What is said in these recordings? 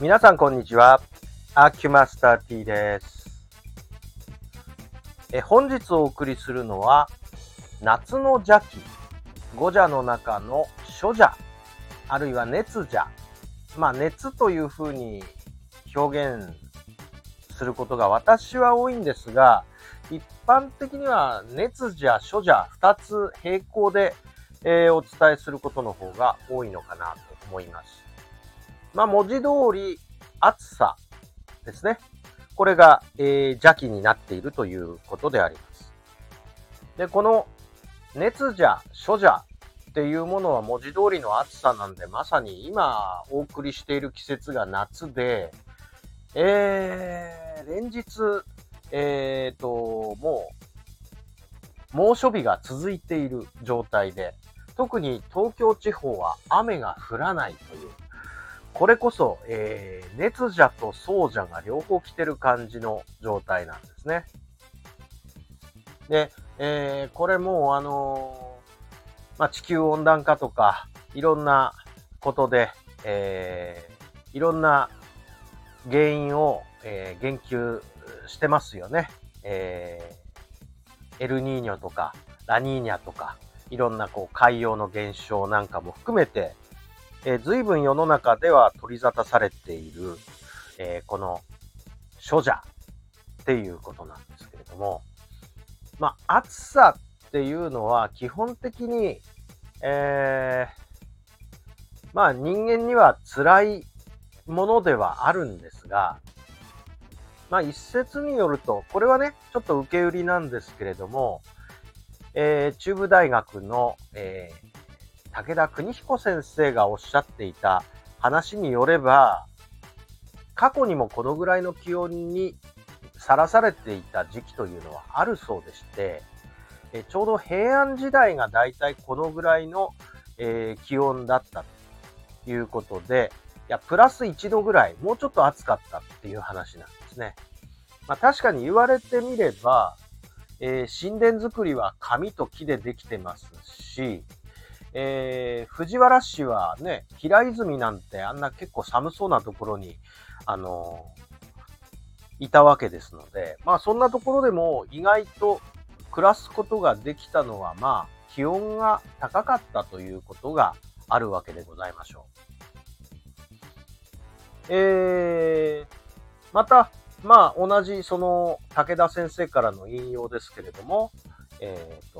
皆さんこんにちは。アキュマスター T です。え本日お送りするのは、夏の邪気、五邪の中の諸邪、あるいは熱邪。まあ熱というふうに表現することが私は多いんですが、一般的には熱邪、諸邪、二つ並行で、えー、お伝えすることの方が多いのかなと思います。まあ、文字通り暑さですね。これが、えー、邪気になっているということであります。で、この熱邪、諸邪っていうものは文字通りの暑さなんで、まさに今お送りしている季節が夏で、えー、連日、えーと、もう、猛暑日が続いている状態で、特に東京地方は雨が降らないという、これこそ、えー、熱邪と燥邪が両方来てる感じの状態なんですね。で、えー、これもうあのー、まあ、地球温暖化とか、いろんなことで、えー、いろんな原因を、えー、言及してますよね。えー、エルニーニョとか、ラニーニャとか、いろんなこう海洋の現象なんかも含めて、えー、随分世の中では取り沙汰されている、えー、この諸者っていうことなんですけれども、まあ、暑さっていうのは基本的に、えー、まあ人間には辛いものではあるんですが、まあ一説によると、これはね、ちょっと受け売りなんですけれども、えー、中部大学の、えー、武田邦彦先生がおっしゃっていた話によれば、過去にもこのぐらいの気温にさらされていた時期というのはあるそうでして、えちょうど平安時代がだいたいこのぐらいの、えー、気温だったということで、いや、プラス1度ぐらい、もうちょっと暑かったっていう話なんですね。まあ確かに言われてみれば、えー、神殿作りは紙と木でできてますし、えー、藤原氏はね、平泉なんてあんな結構寒そうなところに、あのー、いたわけですので、まあそんなところでも意外と暮らすことができたのは、まあ気温が高かったということがあるわけでございましょう。えー、また、まあ同じその武田先生からの引用ですけれども、えっ、ー、と、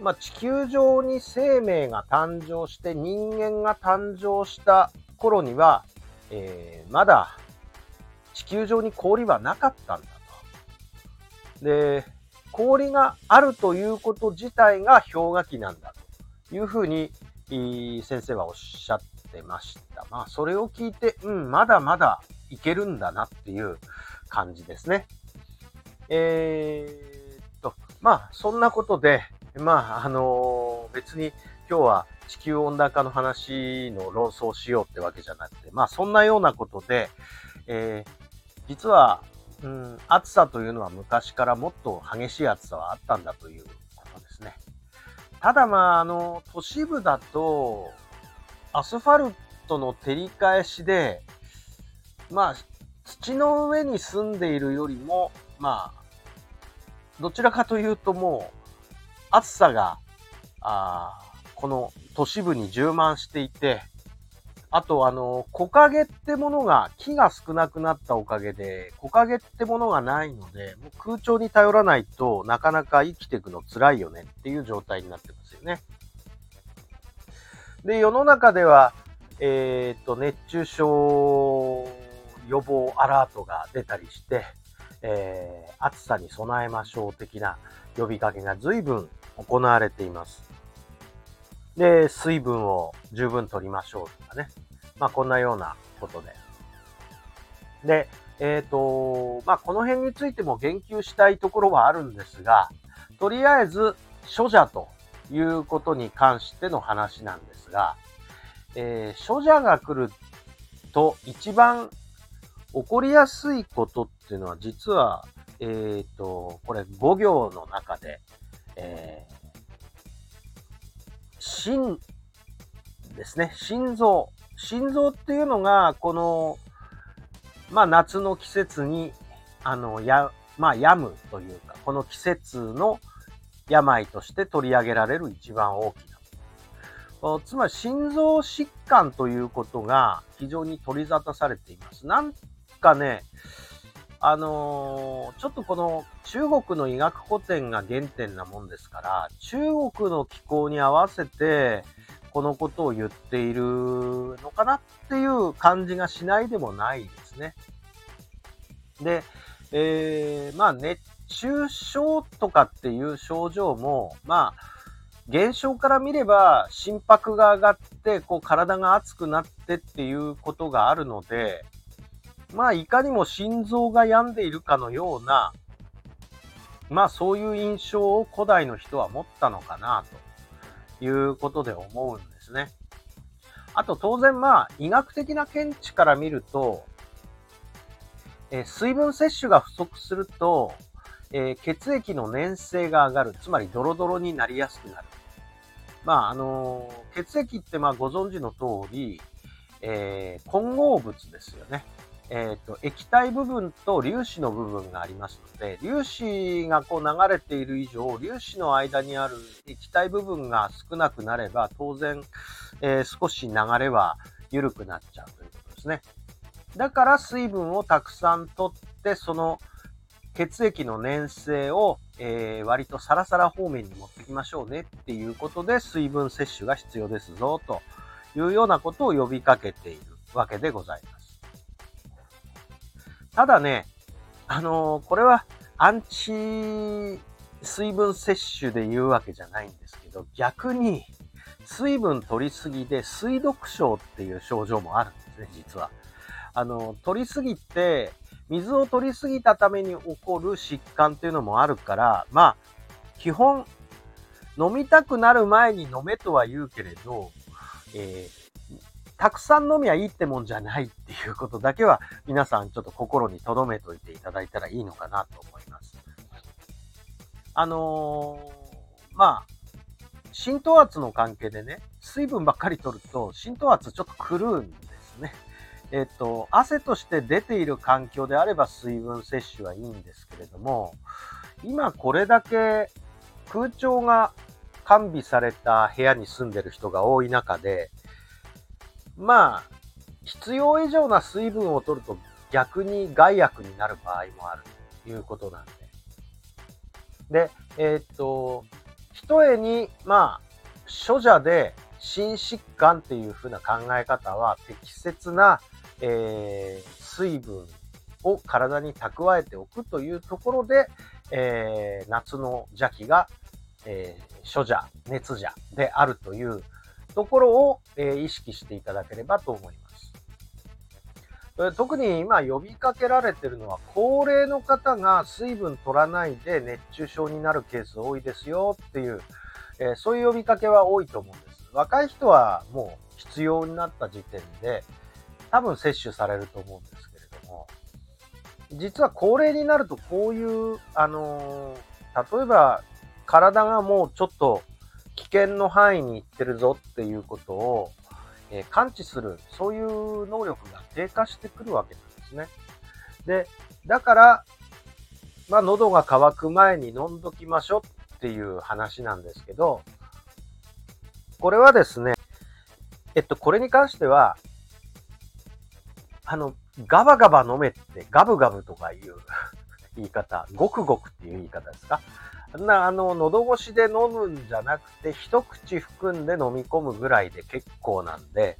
まあ、地球上に生命が誕生して人間が誕生した頃には、えー、まだ地球上に氷はなかったんだと。で、氷があるということ自体が氷河期なんだというふうに先生はおっしゃってました。まあ、それを聞いて、うん、まだまだいけるんだなっていう感じですね。えー、っと、まあ、そんなことで、まあ、あのー、別に今日は地球温暖化の話の論争をしようってわけじゃなくて、まあ、そんなようなことで、えー、実は、うん、暑さというのは昔からもっと激しい暑さはあったんだということですね。ただまあ、あの、都市部だと、アスファルトの照り返しで、まあ、土の上に住んでいるよりも、まあ、どちらかというともう、暑さが、あこの都市部に充満していて、あと、あの、木陰ってものが、木が少なくなったおかげで、木陰ってものがないので、もう空調に頼らないとなかなか生きていくの辛いよねっていう状態になってますよね。で、世の中では、えっ、と、熱中症予防アラートが出たりして、えー、暑さに備えましょう的な呼びかけが随分行われています。で、水分を十分取りましょうとかね。まあ、こんなようなことで。で、えっ、ー、と、まあ、この辺についても言及したいところはあるんですが、とりあえず、処者ということに関しての話なんですが、えー、処者が来ると一番起こりやすいことっていうのは実は、えっ、ー、と、これ5行の中心ですね。心臓、心臓っていうのが、この、まあ夏の季節に、あの、や、まあ病むというか、この季節の病として取り上げられる一番大きな。つまり心臓疾患ということが非常に取り沙汰されています。なんかね、あのー、ちょっとこの中国の医学古典が原点なもんですから、中国の気候に合わせてこのことを言っているのかなっていう感じがしないでもないですね。で、えー、まあ熱中症とかっていう症状も、まあ、現象から見れば心拍が上がって、こう体が熱くなってっていうことがあるので、まあいかにも心臓が病んでいるかのような、まあそういう印象を古代の人は持ったのかなということで思うんですね。あと当然まあ医学的な見地から見ると、え水分摂取が不足すると、えー、血液の粘性が上がる。つまりドロドロになりやすくなる。まあ、あのー、血液ってまあご存知の通り、えー、混合物ですよね。えっ、と、液体部分と粒子の部分がありますので、粒子がこう流れている以上、粒子の間にある液体部分が少なくなれば、当然、えー、少し流れは緩くなっちゃうということですね。だから水分をたくさん取って、その血液の粘性を、えー、割とサラサラ方面に持ってきましょうねっていうことで水分摂取が必要ですぞというようなことを呼びかけているわけでございます。ただね、あのー、これはアンチ水分摂取で言うわけじゃないんですけど、逆に水分取りすぎで水毒症っていう症状もあるんですね、実は。あの、取りすぎて、水を取りすぎたために起こる疾患っていうのもあるから、まあ、基本、飲みたくなる前に飲めとは言うけれど、えー、たくさん飲みはいいってもんじゃないっていうことだけは、皆さんちょっと心に留めといていただいたらいいのかなと思います。あのー、まあ、浸透圧の関係でね、水分ばっかり取ると浸透圧ちょっと狂うんですね。えっと、汗として出ている環境であれば水分摂取はいいんですけれども、今これだけ空調が完備された部屋に住んでる人が多い中で、まあ、必要以上な水分を取ると逆に害悪になる場合もあるということなんで。で、えー、っと、一重に、まあ、処者で心疾患っていう風な考え方は適切なえー、水分を体に蓄えておくというところで、えー、夏の邪気が、えー、諸邪、熱邪であるというところを、え、意識していただければと思います。特に今呼びかけられているのは高齢の方が水分取らないで熱中症になるケース多いですよっていう、えー、そういう呼びかけは多いと思うんです。若い人はもう必要になった時点で、多分摂取されると思うんですけれども、実は高齢になるとこういう、あのー、例えば体がもうちょっと危険の範囲に行ってるぞっていうことを、えー、感知する、そういう能力が低下してくるわけなんですね。で、だから、まあ、喉が渇く前に飲んどきましょうっていう話なんですけど、これはですね、えっと、これに関しては、あの、ガバガバ飲めって、ガブガブとかいう 言い方、ごくごくっていう言い方ですか？な、あの、喉越しで飲むんじゃなくて、一口含んで飲み込むぐらいで結構なんで、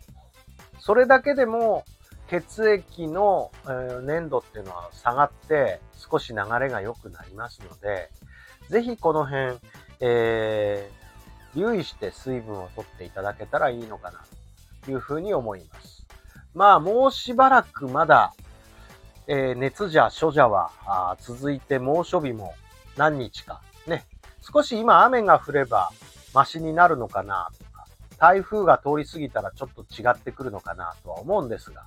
それだけでも血液の、えー、粘度っていうのは下がって少し流れが良くなりますので、ぜひこの辺、えー、留意して水分を取っていただけたらいいのかなというふうに思います。まあ、もうしばらくまだ、えー、熱じゃ、暑じゃは続いて猛暑日も何日か。少し今雨が降ればマシになるのかなとか、台風が通り過ぎたらちょっと違ってくるのかなとは思うんですが、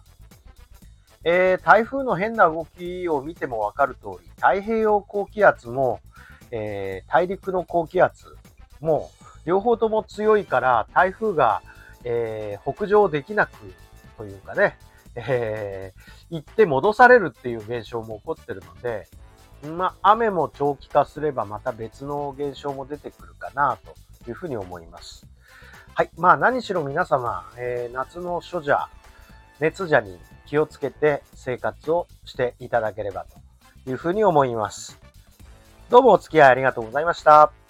えー、台風の変な動きを見てもわかる通り、太平洋高気圧も、えー、大陸の高気圧も両方とも強いから台風が、えー、北上できなくというかね、えー、行って戻されるっていう現象も起こってるので、まあ、雨も長期化すればまた別の現象も出てくるかなというふうに思います。はい。まあ何しろ皆様、えー、夏の初邪、熱邪に気をつけて生活をしていただければというふうに思います。どうもお付き合いありがとうございました。